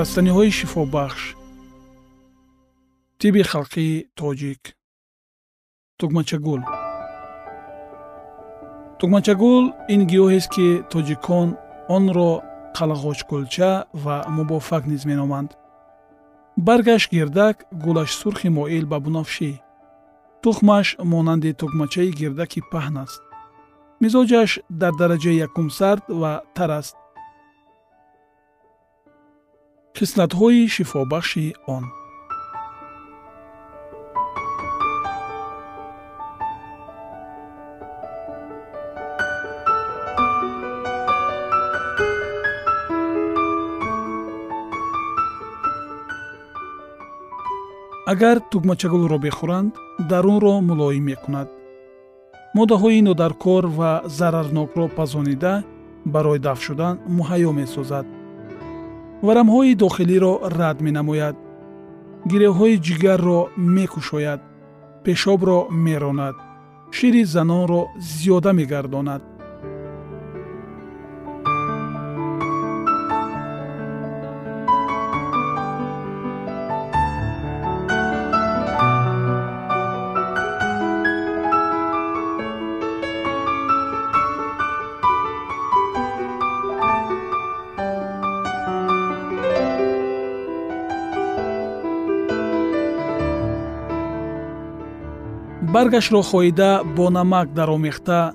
растаниҳои шифобахш тиби халқии тоҷик. Тугмачагул тугмачагул ин гиёҳест ки тоҷикон онро қалғочкулча ва мубофак низ меноманд. Баргаш гирдак гулаш сурхи моил ба бунафшӣ тухмаш монанди тугмачаи гирдаки паҳн аст. Мизоҷаш дар дараҷаи якум сард ва тар аст хислатҳои шифобахши он. Агар тугмачагулро бихӯранд дарунро мулоим мекунад. Моддаҳои нодаркор ва зарарнокро пазонида барои дафт шудан муҳайё месозад варамҳои дохилиро рад менамояд. гиревҳои ҷигарро мекушояд. пешобро меронад. шири занонро зиёда мегардонад баргашро хоида бо намак даромехта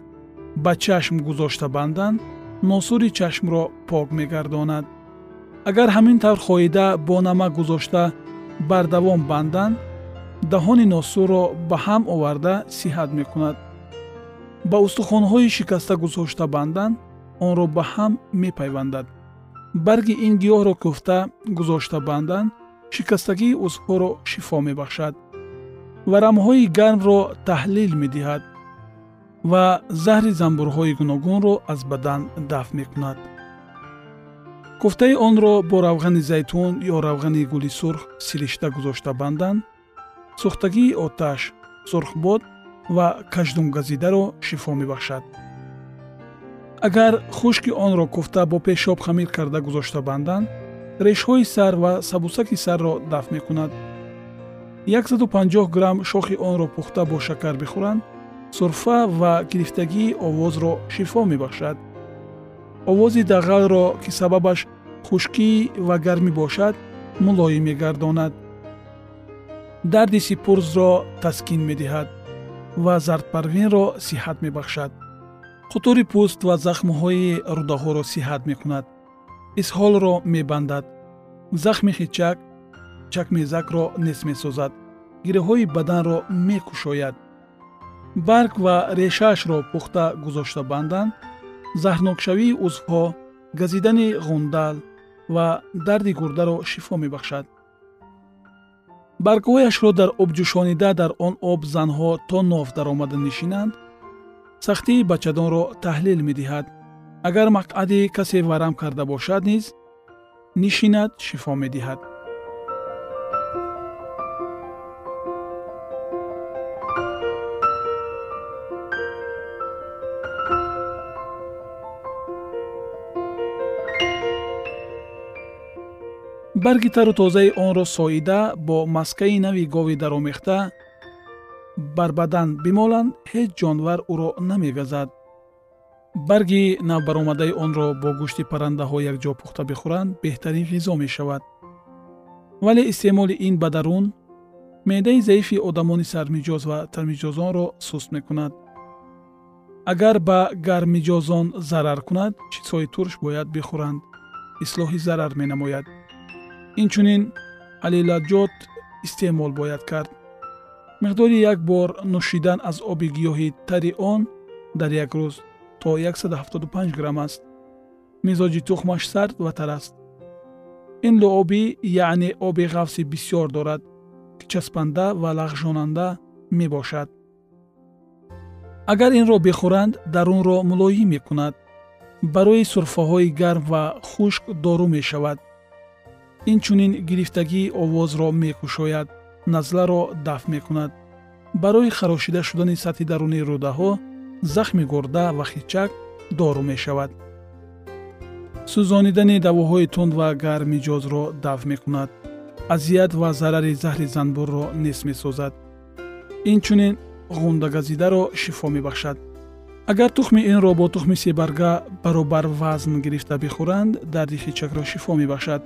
ба чашм гузошта банданд носури чашмро пок мегардонад. Агар ҳамин тавр хоида бо намак гузошта бардавом банданд даҳони носурро ба ҳам оварда сиҳат мекунад. Ба устухонҳои шикаста гузошта банданд онро ба ҳам мепайвандад. Барги ин гиёҳро кӯфта гузошта банданд шикастагии узвҳоро шифо мебахшад варамҳои гармро таҳлил медиҳад ва заҳри замбурҳои гуногунро аз бадан дафт мекунад. кӯфтаи онро бо равғани зайтун ё равғани гули сурх сиришта гузошта банданд сӯхтагии оташ сурхбод ва каждумгазидаро шифо мебахшад. агар хушки онро куфта бо пешоб хамир карда гузошта банданд решҳои сар ва сабусаки сарро дафт мекунад 150 грамм шохи онро пухта бо шакар бихӯранд сурфа ва гирифтагии овозро шифо мебахшад. овози дағалро ки сабабаш хушкӣ ва гармӣ бошад мулоим мегардонад. дарди сипурзро таскин медиҳад ва зардпарвинро сиҳат мебахшад. хутури пӯст ва захмҳои рудаҳоро сиҳат мекунад. исҳолро мебандад. захми хичак чакмезакро нес месозад. Гиреҳои баданро мекушояд. Барг ва решаашро пухта гузошта бандан заҳрнокшавии узвҳо газидани ғундал ва дарди гурдаро шифо мебахшад. Баргҳояшро дар об ҷӯшонида дар он об занҳо то нов даромада нишинанд сахтии бачадонро таҳлил медиҳад. Агар мақъади касе варам карда бошад низ нишинад шифо медиҳад барги тару тозаи онро соида бо маскаи нави гови даромехта бар бадан бимоланд ҳеҷ ҷонвар ӯро намегазад барги навбаромадаи онро бо гӯшти паррандаҳо якҷо пухта бихӯранд беҳтарин ғизо мешавад. Вале истеъмоли ин ба дарун меъдаи заифи одамони сармиҷоз ва тармиҷозонро суст мекунад. Агар ба гармиҷозон зарар кунад чизҳои турш бояд бихӯранд ислоҳи зарар менамояд инчунин алилаҷот истеъмол бояд кард. Миқдори як бор нӯшидан аз оби гиёҳи тари он дар як рӯз то 175 грамм аст. Мизоҷи тухмаш сард ва тар аст. Ин луобӣ яъне оби ғафси бисьёр дорад ки часпанда ва лағжонанда мебошад. Агар инро бихӯранд дарунро мулоим мекунад. Барои сурфаҳои гарм ва хушк дору мешавад инчунин гирифтагии овозро мекушояд назларо дафт мекунад. Барои харошида шудани сатҳи дарунии рӯдаҳо захми гурда ва хичак дору мешавад. Сӯзонидани давоҳои тунд ва гармиҷозро дафт мекунад. Азият ва зарари заҳри занбурро нес месозад. Инчунин ғундагазидаро шифо мебахшад. Агар тухми инро бо тухми себарга баробар вазн гирифта бихӯранд дарди хичакро шифо мебахшад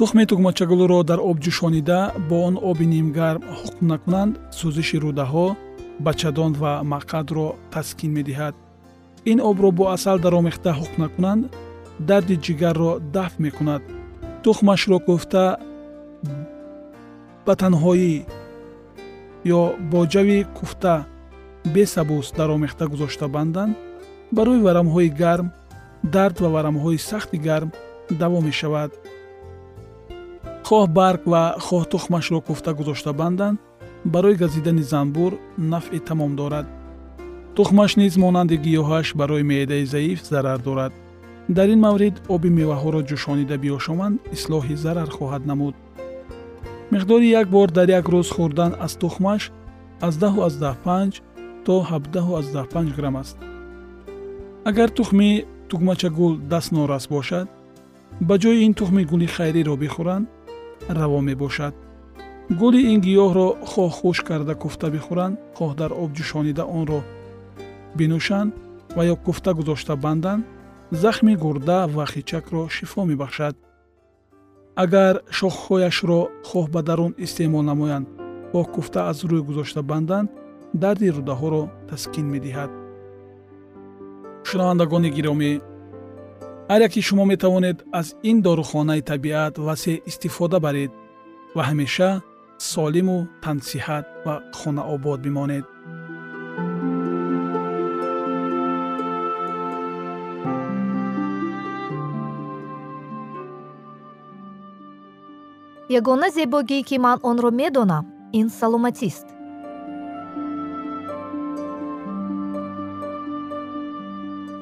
тухми тугмачагулро дар об ҷӯшонида бо он оби нимгарм ҳуқм накунанд сӯзиши рӯдаҳо бачадон ва мақъадро таскин медиҳад. ин обро бо асал даромехта ҳуқм накунанд дарди ҷигарро дафт мекунад. тухмашро кӯфта ба танҳоӣ ё бо ҷави куфта бесабус даромехта гузошта банданд барои варамҳои гарм дард ва варамҳои сахти гарм даво мешавад хоҳ барг ва хоҳ тухмашро куфта гузошта банданд барои газидани занбур нафъи тамом дорад. Тухмаш низ монанди гиёҳаш барои меъдаи заиф зарар дорад. Дар ин маврид оби меваҳоро ҷӯшонида биёшоманд ислоҳи зарар хоҳад намуд. Миқдори як бор дар як рӯз хӯрдан аз тухмаш аз 15 то 17 грамм аст. Агар тухми тугмачагул даст норас бошад ба ҷои ин тухми гули хайриро бихӯранд раво мебошад. Гули ин гиёҳро хоҳ хушк карда куфта бихӯранд хоҳ дар об ҷӯшонида онро бинӯшанд ва ё куфта гузошта банданд захми гурда ва хичакро шифо мебахшад. Агар шохҳояшро хоҳ ба дарун истеъмол намоянд хоҳ куфта аз рӯй гузошта банданд дарди рӯдаҳоро таскин медиҳад. Шунавандагони гиромӣ ҳар яки шумо метавонед аз ин дорухонаи табиат васеъ истифода баред ва ҳамеша солиму тансиҳат ва хонаобод бимонед. Ягона зебогӣ ки ман онро медонам ин саломатист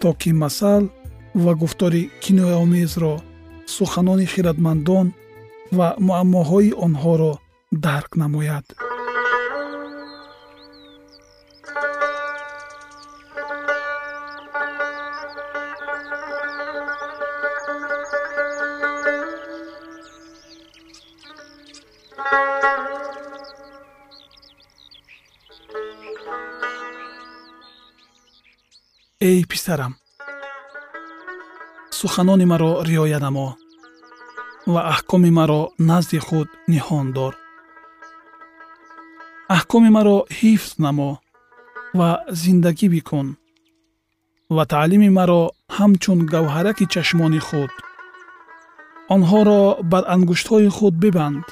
то ки масал ва гуфтори кинояомезро суханони хиратмандон ва муаммоҳои онҳоро дарк намояд писарам суханони маро риоя намо ва аҳкоми маро назди худ ниҳон дор. Аҳкоми маро ҳифз намо ва зиндагӣ бикун ва таълими маро ҳамчун гавҳараки чашмони худ. Онҳоро бар ангуштҳои худ бибанд.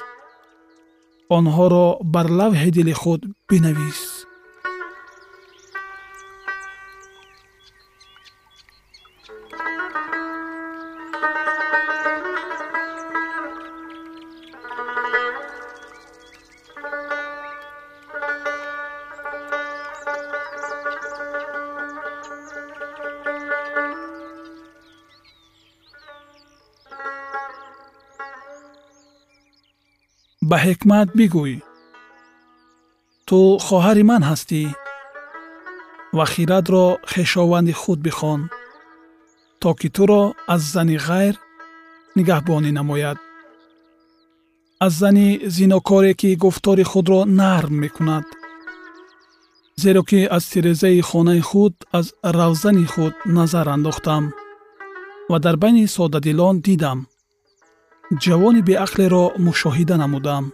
Онҳоро бар лавҳи дили худ бинавис ба ҳикмат бигӯй ту хоҳари ман ҳастӣ ва хиратро хешованди худ бихон то ки туро аз зани ғайр нигаҳбонӣ намояд. Аз зани зинокоре ки гуфтори худро нарм мекунад. Зеро ки аз тирезаи хонаи худ аз равзани худ назар андохтам ва дар байни содадилон дидам. Ҷавони беақлеро мушоҳида намудам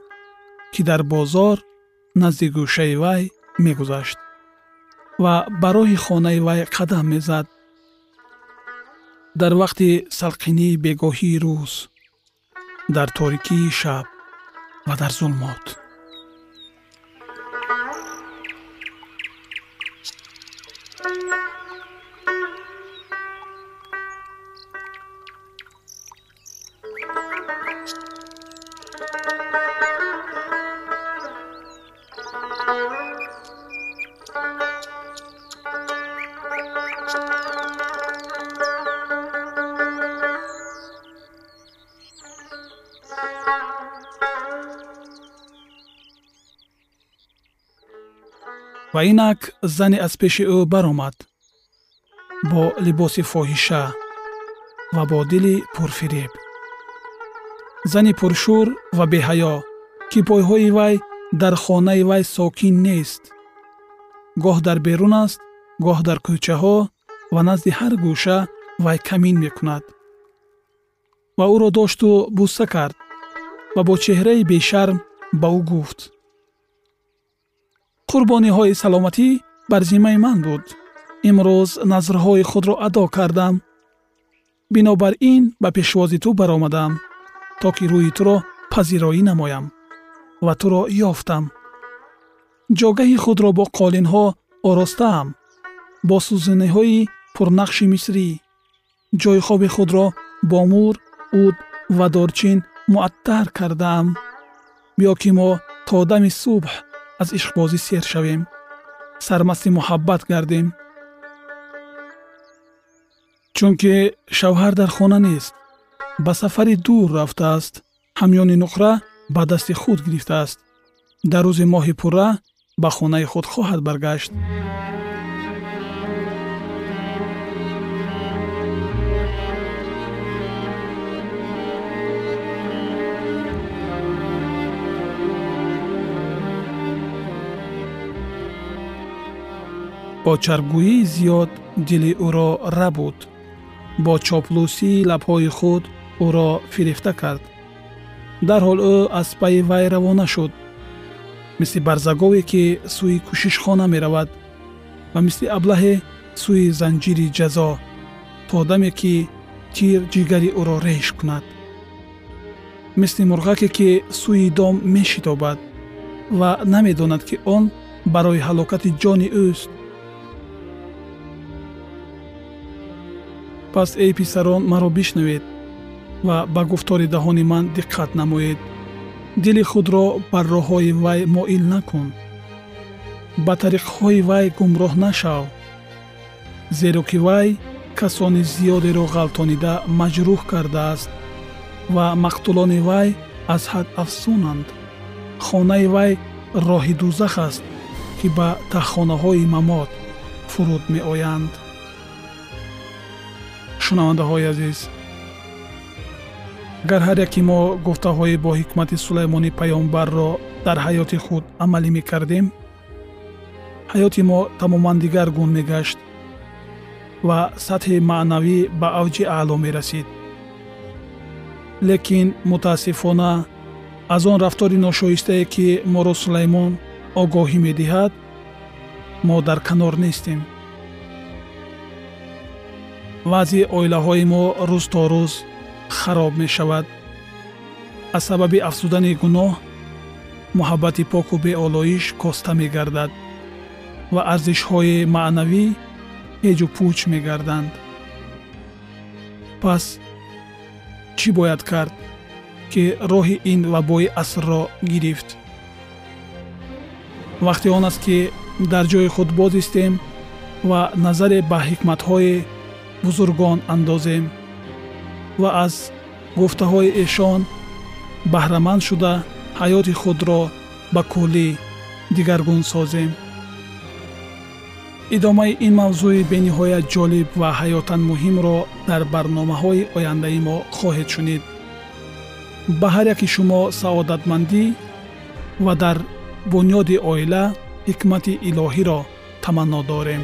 ки дар бозор назди гӯшаи вай мегузашт ва ба роҳи хонаи вай қадам мезад дар вақти салқинии бегоҳии рӯз дар торикии шаб ва дар зулмот инак зане аз пеши ӯ баромад бо либоси фоҳиша ва бо дили пурфиреб. Зани пуршӯр ва беҳаё ки пойҳои вай дар хонаи вай сокин нест. Гоҳ дар берун аст гоҳ дар кӯчаҳо ва назди ҳар гӯша вай камин мекунад. Ва ӯро дошту буса кард ва бо чеҳраи бешарм ба ӯ гуфт қурбониҳои саломатӣ бар зиммаи ман буд имрӯз назрҳои худро адо кардам бинобар ин ба пешвози ту баромадам то ки рӯи туро пазироӣ намоям ва туро ёфтам ҷогаҳи худро бо қолинҳо оростаам бо сӯзаниҳои пурнақши мисрӣ ҷойхоби худро бо мур уд ва дорчин муаттар кардаам биё ки мо то дами субҳ аз ишқбозӣ сер шавем сармасти муҳаббат гардем. Чунки шавҳар дар хона нест ба сафари дур рафтааст ҳамёни нуқра ба дасти худ гирифтааст. Дар рӯзи моҳи пурра ба хонаи худ хоҳад баргашт бо чарбгӯии зиёд дили ӯро рабуд. Бо чоплусии лабҳои худ ӯро фирифта кард. Дарҳол ӯ аз пайи вай равона шуд. Мисли барзагове ки сӯи кӯшишхона меравад ва мисли аблаҳе сӯи занҷири ҷазо то даме ки тир ҷигари ӯро реш кунад. Мисли мурғаке ки сӯи дом мешитобад ва намедонад ки он барои ҳалокати ҷони ӯст пас эй писарон маро бишнавед ва ба гуфтори ដា ҳони ман диққат намоед. Дили худро бар роҳҳои вай моил накун. Ба тариқҳои вай гумроҳ нашав. Зеро ки вай касони зиёдеро ғалтонида маҷрӯҳ кардааст ва мақтулони вай аз ҳад афсунанд хонаи вай роҳи дузах аст ки ба таҳхонаҳои мамот фуруд меоянд шунавандаҳои азиз. Агар ҳар яке мо гуфтаҳои боҳикмати сулаймони паёмбарро дар ҳаёти худ амалӣ мекардем ҳаёти мо тамоман дигар гун мегашт ва сатҳи маънавӣ ба авҷи аъло мерасид. Лекин мутаассифона аз он рафтори ношоистае ки моро сулаймон огоҳӣ медиҳад мо дар канор нестем вазъи оилаҳои мо рӯз то рӯз хароб мешавад. Аз сабаби афзудани гуноҳ муҳаббати поку беолоиш коста мегардад ва арзишҳои маънавӣ ҳеҷу пӯч мегарданд. Пас чӣ бояд кард ки роҳи ин вабои асрро гирифт? Вақте он аст ки дар ҷои худ боз истем ва назаре ба ҳикматҳои бузургон андозем ва аз гуфтаҳои эшон баҳраманд шуда ҳаёти худро ба куллӣ дигаргун созем. Идомаи ин мавзӯи бениҳоят ҷолиб ва ҳаётан муҳимро дар барномаҳои ояндаи мо хоҳед шунид. Ба ҳар яки шумо саодатмандӣ ва дар бунёди оила ҳикмати илоҳиро таманно дорем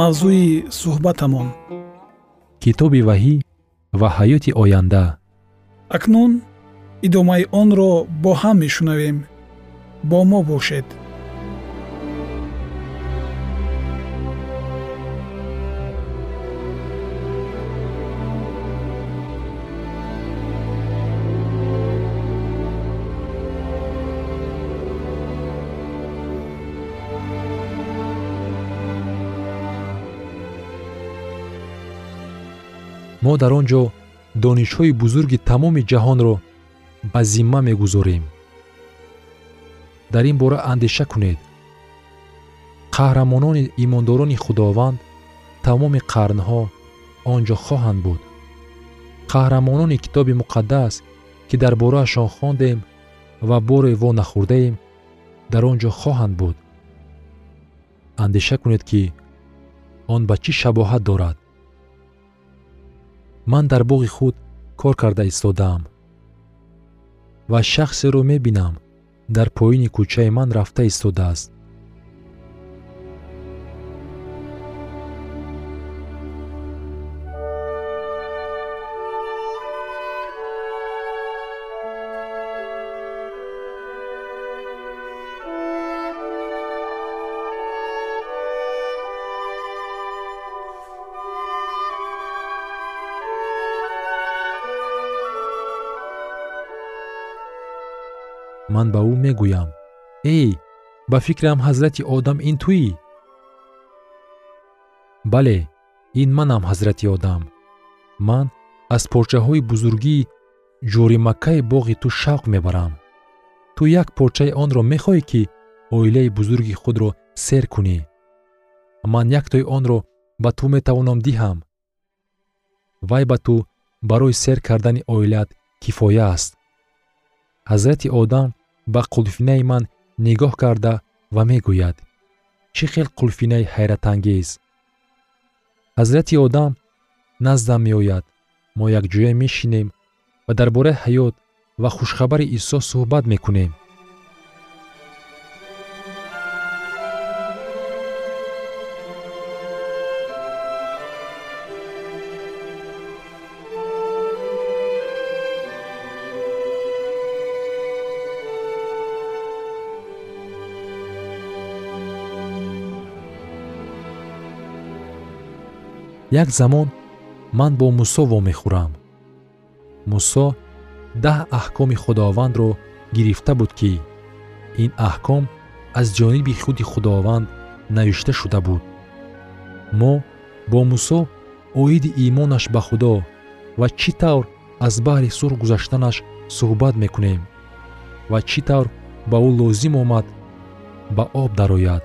мавзӯи суҳбатамон. Китоби ваҳӣ ва ҳаёти оянда. Акнун идомаи онро бо ҳам мешунавем. Бо мо бошед мо дар он ҷо донишҳои бузурги тамоми ҷаҳонро ба зимма мегузорем. Дар ин бора андеша кунед. Қаҳрамонони имондорони худованд тамоми қарнҳо он ҷо хоҳанд буд. Қаҳрамонони китоби муқаддас ки дар бораашон хондем ва боре во нахӯрдаем дар он ҷо хоҳанд буд. Андеша кунед ки он ба чӣ шабоҳат дорад ман дар боғи худ кор карда истодаам ва шахсеро мебинам дар поини кӯчаи ман рафта истодааст ман ба ӯ мегӯям. Эй ба фикрам ҳазрати одам ин туӣ? Бале ин манам ҳазрати одам. Ман аз порчаҳои бузургии ҷоримаккаи боғи ту шавқ мебарам. Ту як порчаи онро мехоҳӣ ки оилаи бузурги худро сер кунӣ. Ман яктои онро ба ту метавонам диҳам. Вай ба ту барои сер кардани оилаат кифоя аст. Ҳазрати одам ба қулфинаи ман нигоҳ карда ва мегӯяд. Чӣ хел қулфинаи ҳайратангез ҳазрати одам наздам меояд. Мо якҷоя мешинем ва дар бораи ҳаёт ва хушхабари исо суҳбат мекунем як замон ман бо мусо вомехӯрам. Мусо даҳ аҳкоми худовандро гирифта буд ки ин аҳком аз ҷониби худи худованд навишта шуда буд. Мо бо мусо оиди имонаш ба худо ва чӣ тавр аз баҳри сур гузаштанаш суҳбат мекунем ва чӣ тавр ба ӯ лозим омад ба об дарояд.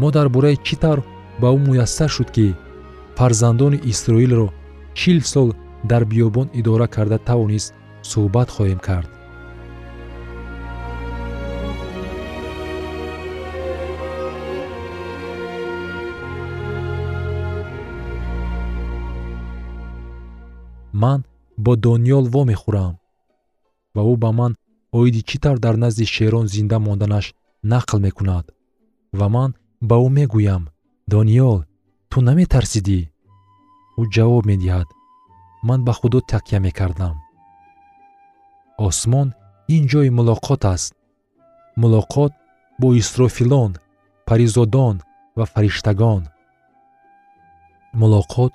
Мо дар бораи чӣ тавр ба ӯ муяссар шуд ки фарзандони исроилро чил сол дар биёбон идора карда тавонист суҳбат хоҳем кард. Ман бо дониёл вомехӯрам ва ӯ ба ман оиди чӣ тавр дар назди шерон зинда монданаш нақл мекунад ва ман ба ӯ мегӯям дониёл ту наметарсидӣ ӯ ҷавоб медиҳад ман ба худо такя мекардам осмон ин ҷои мулоқот аст. Мулоқот бо исрофилон паризодон ва фариштагон. Мулоқот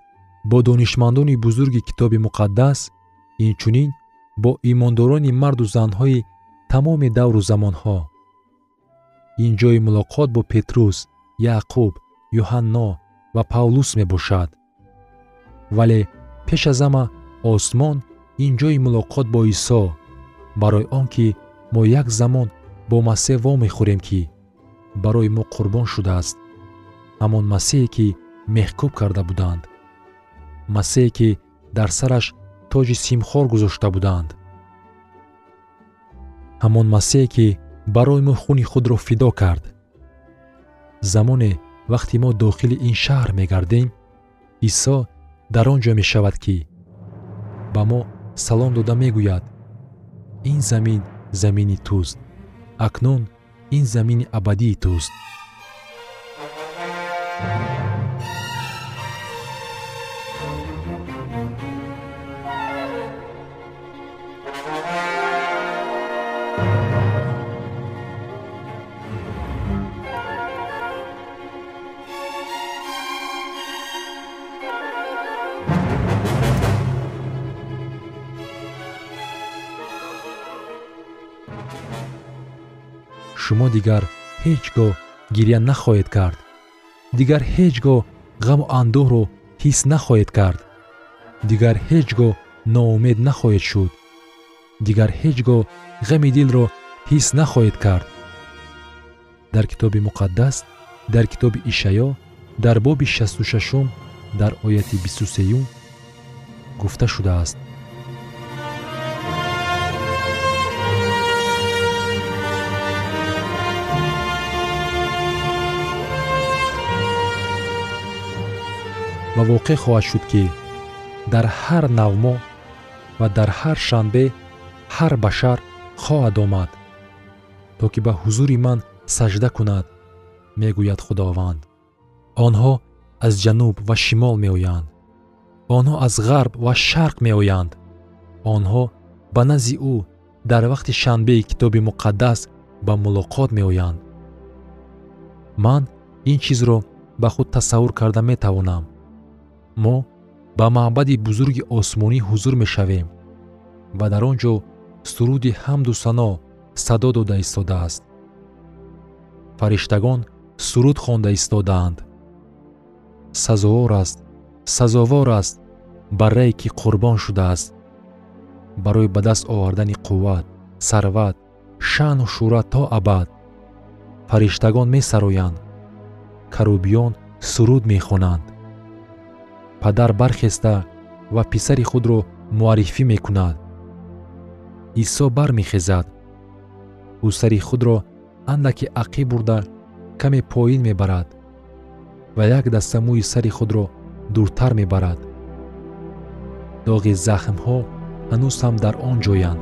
бо донишмандони бузурги китоби муқаддас инчунин бо имондорони марду занҳои тамоми давру замонҳо. Ин ҷои мулоқот бо петрус яъқуб юҳанно ва павлус мебошад. Вале пеш аз ҳама осмон ин ҷои мулоқот бо исо барои он ки мо як замон бо масеҳ вомехӯрем ки барои мо қурбон шудааст ҳамон масеҳе ки меҳкӯб карда буданд. Масеҳе ки дар сараш тоҷи симхор гузошта буданд. Ҳамон масеҳе ки барои мо хуни худро фидо кард. Замоне вақте мо дохили ин шаҳр мегардем исо дар он ҷо мешавад ки ба мо салом дода мегӯяд. Ин замин замини туст акнун ин замини абадии туст шумо дигар ҳеҷ гоҳ гирья нахоҳед кард. Дигар ҳеҷ гоҳ ғаму андӯҳро ҳис нахоҳед кард. Дигар ҳеҷ гоҳ ноумед нахоҳед шуд. Дигар ҳеҷ гоҳ ғами дилро ҳис нахоҳед кард. Дар китоби муқаддас дар китоби ишаъё дар боби шасту шашум дар ояти бисту сеюм гуфта шудааст ва воқеъ хоҳад шуд ки дар ҳар навмо ва дар ҳар шанбе ҳар башар хоҳад омад то ки ба ҳузури ман сажда кунад мегӯяд худованд. Онҳо аз ҷануб ва шимол меоянд. Онҳо аз ғарб ва шарқ меоянд. Онҳо ба назди ӯ дар вақти шанбеи китоби муқаддас ба мулоқот меоянд. Ман ин чизро ба худ тасаввур карда метавонам мо ба маъбади бузурги осмонӣ ҳузур мешавем ва дар он ҷо суруди ҳамду сано садо дода истодааст. Фариштагон суруд хонда истодаанд сазовор аст сазовор аст баррае ки қурбон шудааст. Барои ба даст овардани қувват сарват шаъну шӯҳрат то абад фариштагон месароянд. Карубиён суруд мехонанд падар бархеста ва писари худро муаррифӣ мекунад. Исо бармехезад. Ӯ сари худро андаке ақиб бурда каме поин мебарад ва як даста мӯи сари худро дуртар мебарад. Доғи захмҳо ҳанӯз ҳам дар он ҷоянд